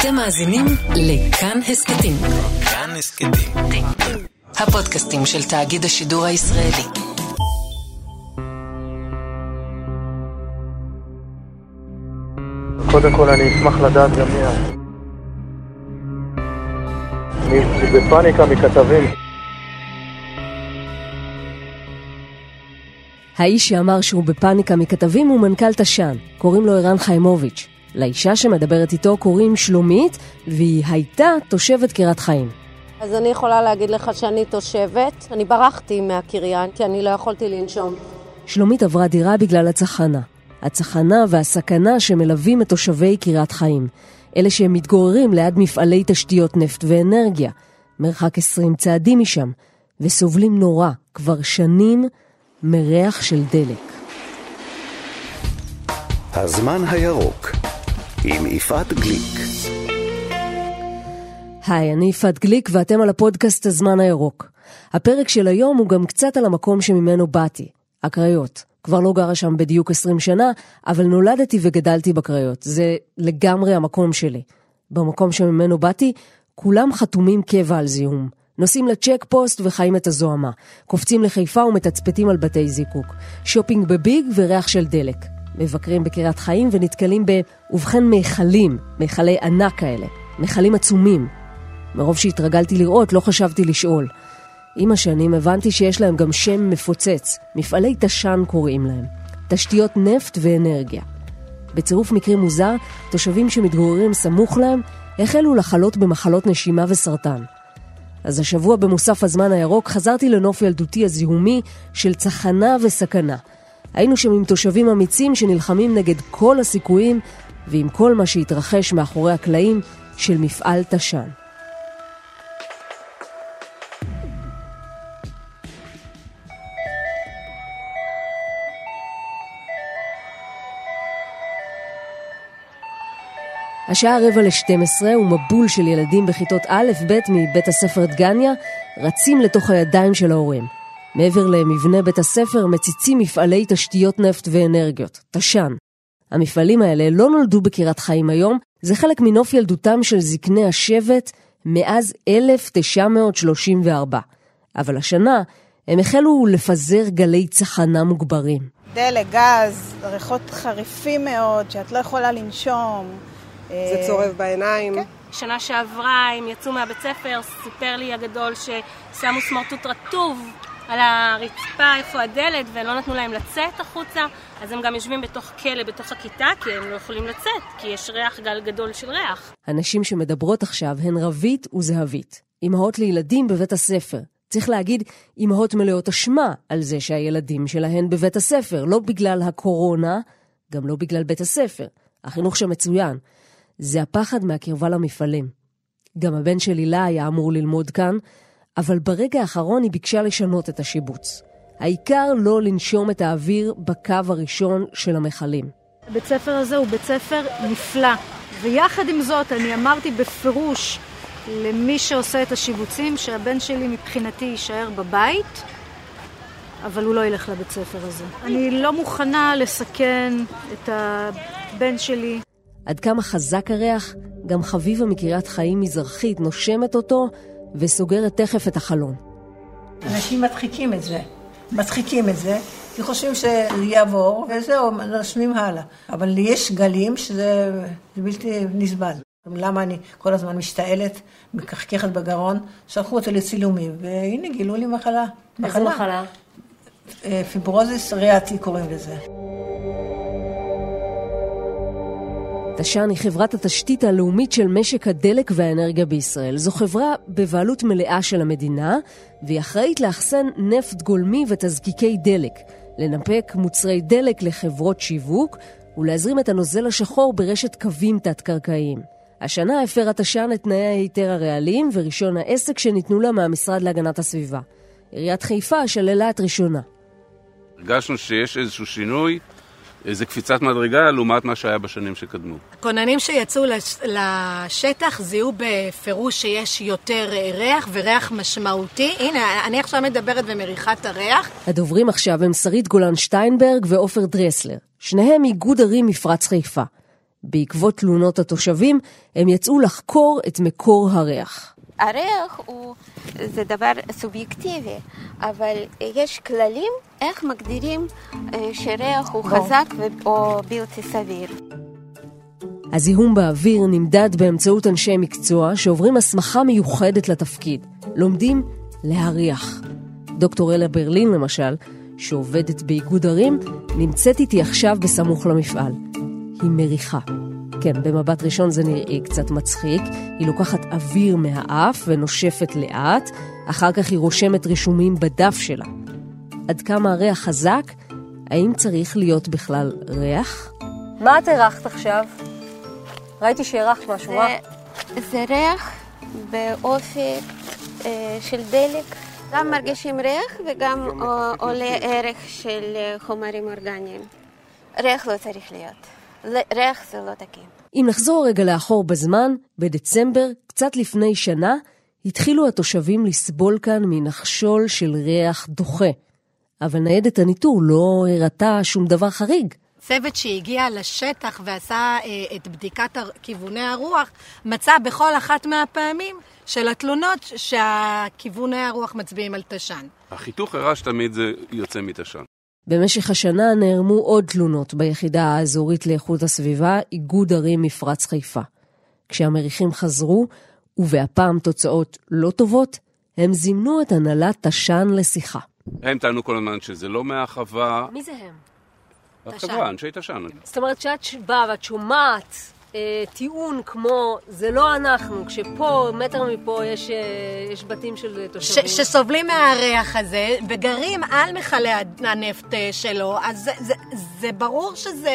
אתם מאזינים לכאן הסכתים. כאן הסכתים. הפודקאסטים של תאגיד השידור הישראלי. קודם כל אני אשמח לדעת גם מי. אני בפאניקה מכתבים. האיש שאמר שהוא בפאניקה מכתבים הוא מנכ"ל תש"ן, קוראים לו ערן חיימוביץ'. לאישה שמדברת איתו קוראים שלומית, והיא הייתה תושבת קריית חיים. אז אני יכולה להגיד לך שאני תושבת. אני ברחתי מהקריה, כי אני לא יכולתי לנשום. שלומית עברה דירה בגלל הצחנה. הצחנה והסכנה שמלווים את תושבי קריית חיים. אלה שהם מתגוררים ליד מפעלי תשתיות נפט ואנרגיה, מרחק 20 צעדים משם, וסובלים נורא, כבר שנים, מריח של דלק. הזמן הירוק עם יפעת גליק. היי, אני יפעת גליק ואתם על הפודקאסט הזמן הירוק. הפרק של היום הוא גם קצת על המקום שממנו באתי, הקריות. כבר לא גרה שם בדיוק 20 שנה, אבל נולדתי וגדלתי בקריות. זה לגמרי המקום שלי. במקום שממנו באתי, כולם חתומים קבע על זיהום. נוסעים לצ'ק פוסט וחיים את הזוהמה. קופצים לחיפה ומתצפתים על בתי זיקוק. שופינג בביג וריח של דלק. מבקרים בקריית חיים ונתקלים ב... ובכן מיכלים, מיכלי ענק כאלה. מיכלים עצומים. מרוב שהתרגלתי לראות, לא חשבתי לשאול. עם השנים הבנתי שיש להם גם שם מפוצץ, מפעלי תש"ן קוראים להם, תשתיות נפט ואנרגיה. בצירוף מקרים מוזר, תושבים שמתגוררים סמוך להם החלו לחלות במחלות נשימה וסרטן. אז השבוע במוסף הזמן הירוק חזרתי לנוף ילדותי הזיהומי של צחנה וסכנה. היינו שם עם תושבים אמיצים שנלחמים נגד כל הסיכויים ועם כל מה שהתרחש מאחורי הקלעים של מפעל תש"ן. השעה רבע לשתים עשרה ומבול של ילדים בכיתות א'-ב' מבית הספר דגניה רצים לתוך הידיים של ההורים. מעבר למבנה בית הספר מציצים מפעלי תשתיות נפט ואנרגיות, תש"ן. המפעלים האלה לא נולדו בקריית חיים היום, זה חלק מנוף ילדותם של זקני השבט מאז 1934. אבל השנה הם החלו לפזר גלי צחנה מוגברים. דלק, גז, ריחות חריפים מאוד, שאת לא יכולה לנשום. זה צורב בעיניים. כן. שנה שעברה הם יצאו מהבית ספר, סיפר לי הגדול ששמו סמרטוט רטוב על הרצפה איפה הדלת ולא נתנו להם לצאת החוצה אז הם גם יושבים בתוך כלא בתוך הכיתה כי הם לא יכולים לצאת כי יש ריח גל גדול של ריח. הנשים שמדברות עכשיו הן רבית וזהבית, אמהות לילדים בבית הספר. צריך להגיד, אמהות מלאות אשמה על זה שהילדים שלהן בבית הספר, לא בגלל הקורונה, גם לא בגלל בית הספר. החינוך שם מצוין. זה הפחד מהקרבה למפעלים. גם הבן של הילה היה אמור ללמוד כאן, אבל ברגע האחרון היא ביקשה לשנות את השיבוץ. העיקר לא לנשום את האוויר בקו הראשון של המכלים. הבית ספר הזה הוא בית ספר נפלא, ויחד עם זאת אני אמרתי בפירוש למי שעושה את השיבוצים שהבן שלי מבחינתי יישאר בבית, אבל הוא לא ילך לבית ספר הזה. אני לא מוכנה לסכן את הבן שלי. עד כמה חזק הריח, גם חביבה מקריית חיים מזרחית נושמת אותו וסוגרת תכף את החלון. אנשים מדחיקים את זה, מדחיקים את זה, כי חושבים שזה יעבור, וזהו, נושמים הלאה. אבל יש גלים שזה בלתי נסבל. למה אני כל הזמן משתעלת, מקחקחת בגרון? שלחו אותי לצילומים, והנה גילו לי מחלה. איזה מחלה? פיברוזיס ריאטי קוראים לזה. תש"ן היא חברת התשתית הלאומית של משק הדלק והאנרגיה בישראל. זו חברה בבעלות מלאה של המדינה, והיא אחראית לאחסן נפט גולמי ותזקיקי דלק, לנפק מוצרי דלק לחברות שיווק ולהזרים את הנוזל השחור ברשת קווים תת-קרקעיים. השנה הפרה תש"ן את תנאי ההיתר הריאליים ורישיון העסק שניתנו לה מהמשרד להגנת הסביבה. עיריית חיפה שללה את רישיונה. הרגשנו שיש איזשהו שינוי איזה קפיצת מדרגה לעומת מה שהיה בשנים שקדמו. כוננים שיצאו לשטח זיהו בפירוש שיש יותר ריח וריח משמעותי. הנה, אני עכשיו מדברת ומריחה את הריח. הדוברים עכשיו הם שרית גולן שטיינברג ועופר דרסלר, שניהם איגוד ערים מפרץ חיפה. בעקבות תלונות התושבים, הם יצאו לחקור את מקור הריח. הריח הוא, זה דבר סובייקטיבי, אבל יש כללים איך מגדירים אה, שריח הוא חזק או בלתי סביר. הזיהום באוויר נמדד באמצעות אנשי מקצוע שעוברים הסמכה מיוחדת לתפקיד. לומדים להריח. דוקטור אלה ברלין למשל, שעובדת באיגוד ערים, נמצאת איתי עכשיו בסמוך למפעל. היא מריחה. כן, במבט ראשון זה נראה קצת מצחיק. היא לוקחת אוויר מהאף ונושפת לאט, אחר כך היא רושמת רישומים בדף שלה. עד כמה הריח חזק? האם צריך להיות בכלל ריח? מה את הרחת עכשיו? ראיתי שהרחת משהו, מה? זה ריח באופי אה, של דלק. גם מרגישים ריח וגם עולה ערך של אה, חומרים אורגניים. ריח לא צריך להיות. ריח זה לא תקין. אם נחזור רגע לאחור בזמן, בדצמבר, קצת לפני שנה, התחילו התושבים לסבול כאן מנחשול של ריח דוחה. אבל ניידת הניטור לא הראתה שום דבר חריג. צוות שהגיע לשטח ועשה אה, את בדיקת כיווני הרוח, מצא בכל אחת מהפעמים של התלונות שהכיווני הרוח מצביעים על תש"ן. החיתוך הראה שתמיד זה יוצא מתש"ן. במשך השנה נערמו עוד תלונות ביחידה האזורית לאיכות הסביבה, איגוד ערים מפרץ חיפה. כשהמריחים חזרו, ובהפעם תוצאות לא טובות, הם זימנו את הנהלת תש"ן לשיחה. הם טענו כל הזמן שזה לא מהחווה. מי זה הם? החברה, אנשי תש"ן. זאת אומרת שאת באה ואת שומעת אה, טיעון כמו זה לא אנחנו, כשפה, מטר מפה, יש, אה, יש בתים של תושבים. ש, שסובלים מהריח הזה וגרים על מכלי הנפט אה, שלו, אז זה, זה, זה ברור שזה,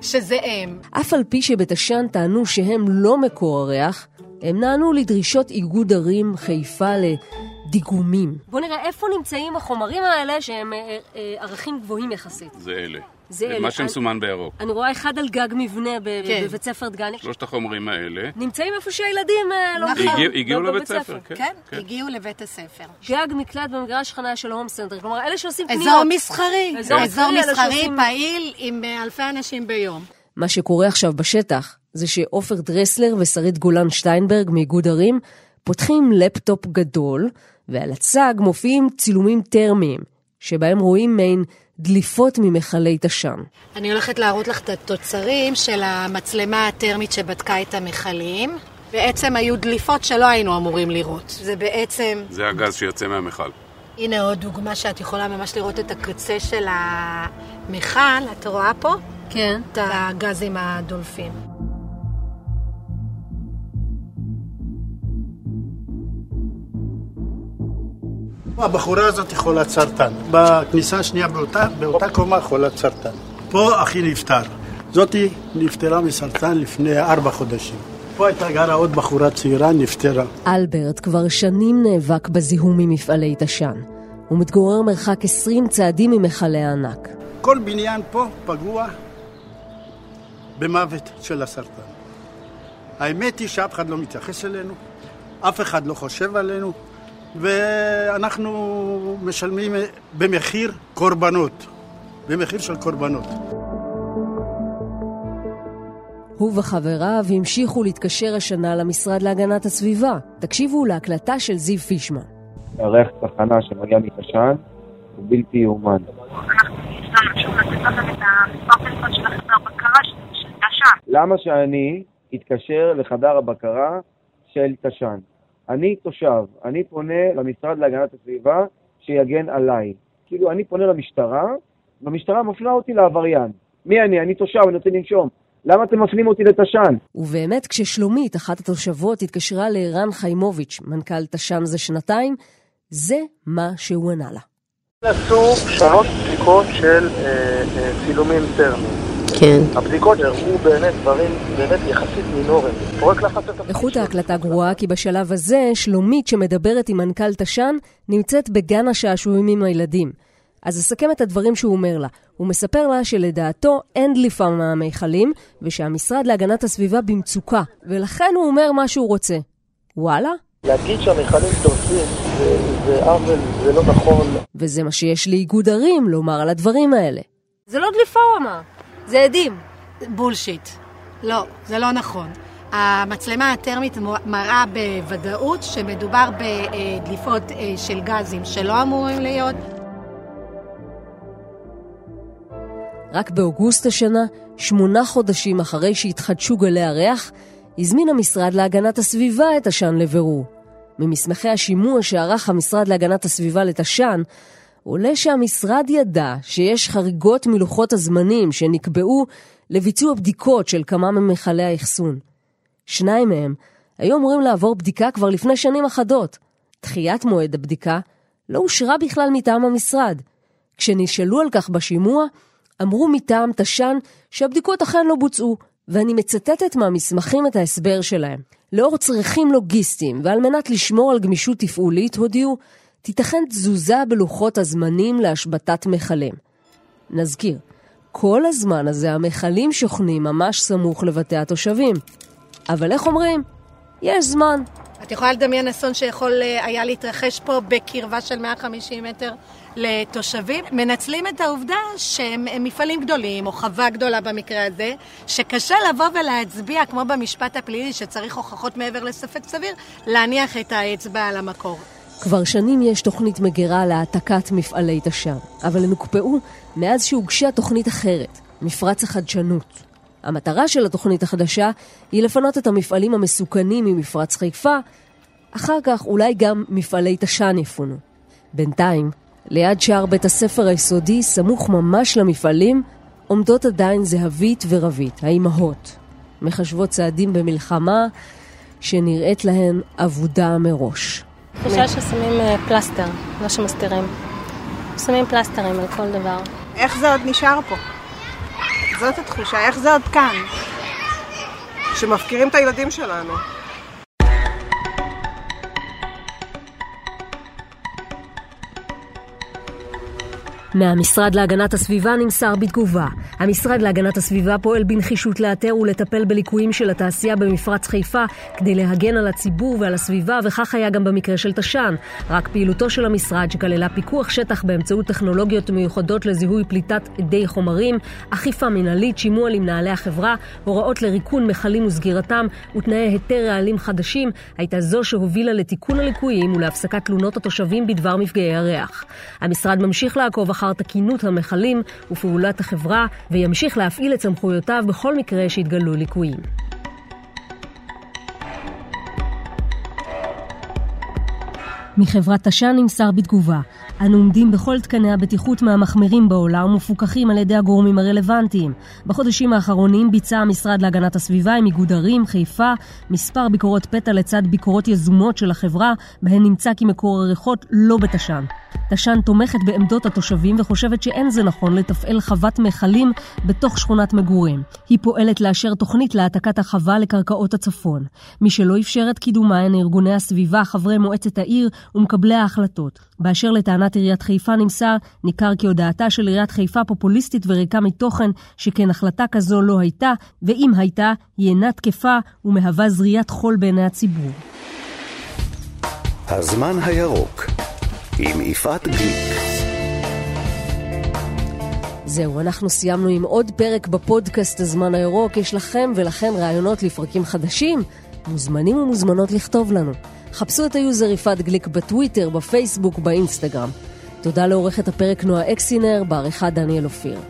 שזה הם. אף על פי שבתש"ן טענו שהם לא מקור הריח, הם נענו לדרישות איגוד ערים חיפה לדיגומים. בוא נראה איפה נמצאים החומרים האלה שהם אה, אה, ערכים גבוהים יחסית. זה אלה. זה מה שמסומן בירוק. אני רואה אחד על גג מבנה כן. בבית ספר דגני. שלושת החומרים האלה. נמצאים איפה שהילדים אה, לא נכון. הגיעו לבית ספר, כן. כן, כן. הגיעו לבית הספר. גג מקלט במגרש חניה של הום סנטר. כלומר, אלה שעושים קניות. אזור מסחרי. אזור מסחרי פעיל עם אה, אלפי אנשים ביום. מה שקורה עכשיו בשטח זה שעופר דרסלר ושרית גולן שטיינברג מאיגוד ערים פותחים לפטופ גדול, ועל הצג מופיעים צילומים טרמיים, שבהם רואים מעין דליפות ממכלי תש"ן. אני הולכת להראות לך את התוצרים של המצלמה הטרמית שבדקה את המכלים. בעצם היו דליפות שלא היינו אמורים לראות. זה בעצם... זה הגז שיוצא מהמכל. הנה עוד דוגמה שאת יכולה ממש לראות את הקצה של המכל, את רואה פה? כן. את הגזים הדולפים. הבחורה הזאת היא חולת סרטן. בכניסה השנייה באותה, באותה קומה חולת סרטן. פה אחי נפטר. זאתי נפטרה מסרטן לפני ארבע חודשים. פה הייתה גרה עוד בחורה צעירה, נפטרה. אלברט כבר שנים נאבק בזיהום ממפעלי תש"ן. הוא מתגורר מרחק 20 צעדים ממכלי הענק. כל בניין פה פגוע במוות של הסרטן. האמת היא שאף אחד לא מתייחס אלינו, אף אחד לא חושב עלינו, ואנחנו משלמים במחיר קורבנות, במחיר של קורבנות. הוא וחבריו המשיכו להתקשר השנה למשרד להגנת הסביבה. תקשיבו להקלטה של זיו פישמן. הריח צחנה שמגיע מתש"ן הוא בלתי יאומן. למה שאני אתקשר לחדר הבקרה של תש"ן? אני תושב, אני פונה למשרד להגנת הסביבה שיגן עליי. כאילו, אני פונה למשטרה, והמשטרה מפנה אותי לעבריין. מי אני? אני תושב, אני רוצה לנשום. למה אתם מפנים אותי לתש"ן? ובאמת, כששלומית, אחת התושבות, התקשרה לערן חיימוביץ', מנכ"ל תש"ן זה שנתיים, זה מה שהוא ענה לה. עשו שלוש בדיקות של אה, אה, צילומים טרמיים. כן. הבדיקות הראו באמת דברים באמת יחסית מינוריים. רק לחסר את איכות ההקלטה גרועה כי בשלב הזה שלומית שמדברת עם מנכ"ל תש"ן נמצאת בגן השעשועים עם הילדים. אז אסכם את הדברים שהוא אומר לה. הוא מספר לה שלדעתו אין דליפה מהמיכלים ושהמשרד להגנת הסביבה במצוקה, ולכן הוא אומר מה שהוא רוצה. וואלה? להגיד שהמיכלים דורסים זה עוול, זה לא נכון. וזה מה שיש לאיגוד ערים לומר על הדברים האלה. זה לא דליפה, הוא אמר. זה עדים. בולשיט. לא, זה לא נכון. המצלמה הטרמית מראה בוודאות שמדובר בדליפות אה, של גזים שלא אמורים להיות. רק באוגוסט השנה, שמונה חודשים אחרי שהתחדשו גלי הריח, הזמין המשרד להגנת הסביבה את עשן לבירור. ממסמכי השימוע שערך המשרד להגנת הסביבה לתש"ן, עולה שהמשרד ידע שיש חריגות מלוחות הזמנים שנקבעו לביצוע בדיקות של כמה ממכלי האחסון. שניים מהם היו אמורים לעבור בדיקה כבר לפני שנים אחדות. דחיית מועד הבדיקה לא אושרה בכלל מטעם המשרד. כשנשאלו על כך בשימוע, אמרו מטעם תש"ן שהבדיקות אכן לא בוצעו, ואני מצטטת מהמסמכים את ההסבר שלהם. לאור צרכים לוגיסטיים ועל מנת לשמור על גמישות תפעולית, הודיעו, תיתכן תזוזה בלוחות הזמנים להשבתת מכלים. נזכיר, כל הזמן הזה המכלים שוכנים ממש סמוך לבתי התושבים. אבל איך אומרים? יש זמן. את יכולה לדמיין אסון שיכול אה, היה להתרחש פה בקרבה של 150 מטר לתושבים. מנצלים את העובדה שהם מפעלים גדולים, או חווה גדולה במקרה הזה, שקשה לבוא ולהצביע, כמו במשפט הפלילי, שצריך הוכחות מעבר לספק סביר, להניח את האצבע על המקור. כבר שנים יש תוכנית מגירה להעתקת מפעלי תש"ן, אבל הם הוקפאו מאז שהוגשה תוכנית אחרת, מפרץ החדשנות. המטרה של התוכנית החדשה היא לפנות את המפעלים המסוכנים ממפרץ חיפה, אחר כך אולי גם מפעלי תש"ן יפונו. בינתיים, ליד שער בית הספר היסודי, סמוך ממש למפעלים, עומדות עדיין זהבית ורבית, האימהות, מחשבות צעדים במלחמה שנראית להן אבודה מראש. תחושה ששמים אה, פלסטר, לא שמסתירים. שמים פלסטרים על כל דבר. איך זה עוד נשאר פה? זאת התחושה, איך זה עוד כאן? שמפקירים את הילדים שלנו. מהמשרד להגנת הסביבה נמסר בתגובה. המשרד להגנת הסביבה פועל בנחישות לאתר ולטפל בליקויים של התעשייה במפרץ חיפה כדי להגן על הציבור ועל הסביבה, וכך היה גם במקרה של תש"ן. רק פעילותו של המשרד, שכללה פיקוח שטח באמצעות טכנולוגיות מיוחדות לזיהוי פליטת אדי חומרים, אכיפה מנהלית, שימוע למנהלי החברה, הוראות לריקון מכלים וסגירתם ותנאי היתר רעלים חדשים, הייתה זו שהובילה לתיקון הליקויים ולהפסקת תלונות התושבים בדבר מפגעי הריח. המשרד ממשיך לעקוב אחר תקינות המכלים ופעולת החברה, וימשיך להפעיל את סמכויותיו בכל מקרה שיתגלו ליקויים. מחברת תש"ן נמסר בתגובה אנו עומדים בכל תקני הבטיחות מהמחמירים בעולם ומפוקחים על ידי הגורמים הרלוונטיים. בחודשים האחרונים ביצע המשרד להגנת הסביבה עם איגוד ערים, חיפה, מספר ביקורות פתע לצד ביקורות יזומות של החברה, בהן נמצא כי מקור הריחות לא בתש"ן. תש"ן תומכת בעמדות התושבים וחושבת שאין זה נכון לתפעל חוות מכלים בתוך שכונת מגורים. היא פועלת לאשר תוכנית להעתקת החווה לקרקעות הצפון. מי שלא אפשר את קידומה הן ארגוני הסביבה, חברי מועצת העיר ומקבלי ההחלטות. באשר לטענת עיריית חיפה נמסר, ניכר כי הודעתה של עיריית חיפה פופוליסטית וריקה מתוכן, שכן החלטה כזו לא הייתה, ואם הייתה, היא אינה תקפה ומהווה זריית חול בעיני הציבור. הזמן הירוק עם יפעת גליק. זהו, אנחנו סיימנו עם עוד פרק בפודקאסט הזמן הירוק. יש לכם ולכן רעיונות לפרקים חדשים? מוזמנים ומוזמנות לכתוב לנו. חפשו את ה user יפעת גליק בטוויטר, בפייסבוק, באינסטגרם. תודה לעורכת הפרק נועה אקסינר, בעריכה דניאל אופיר.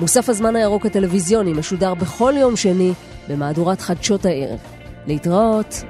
מוסף הזמן הירוק הטלוויזיוני משודר בכל יום שני במהדורת חדשות הערב. להתראות.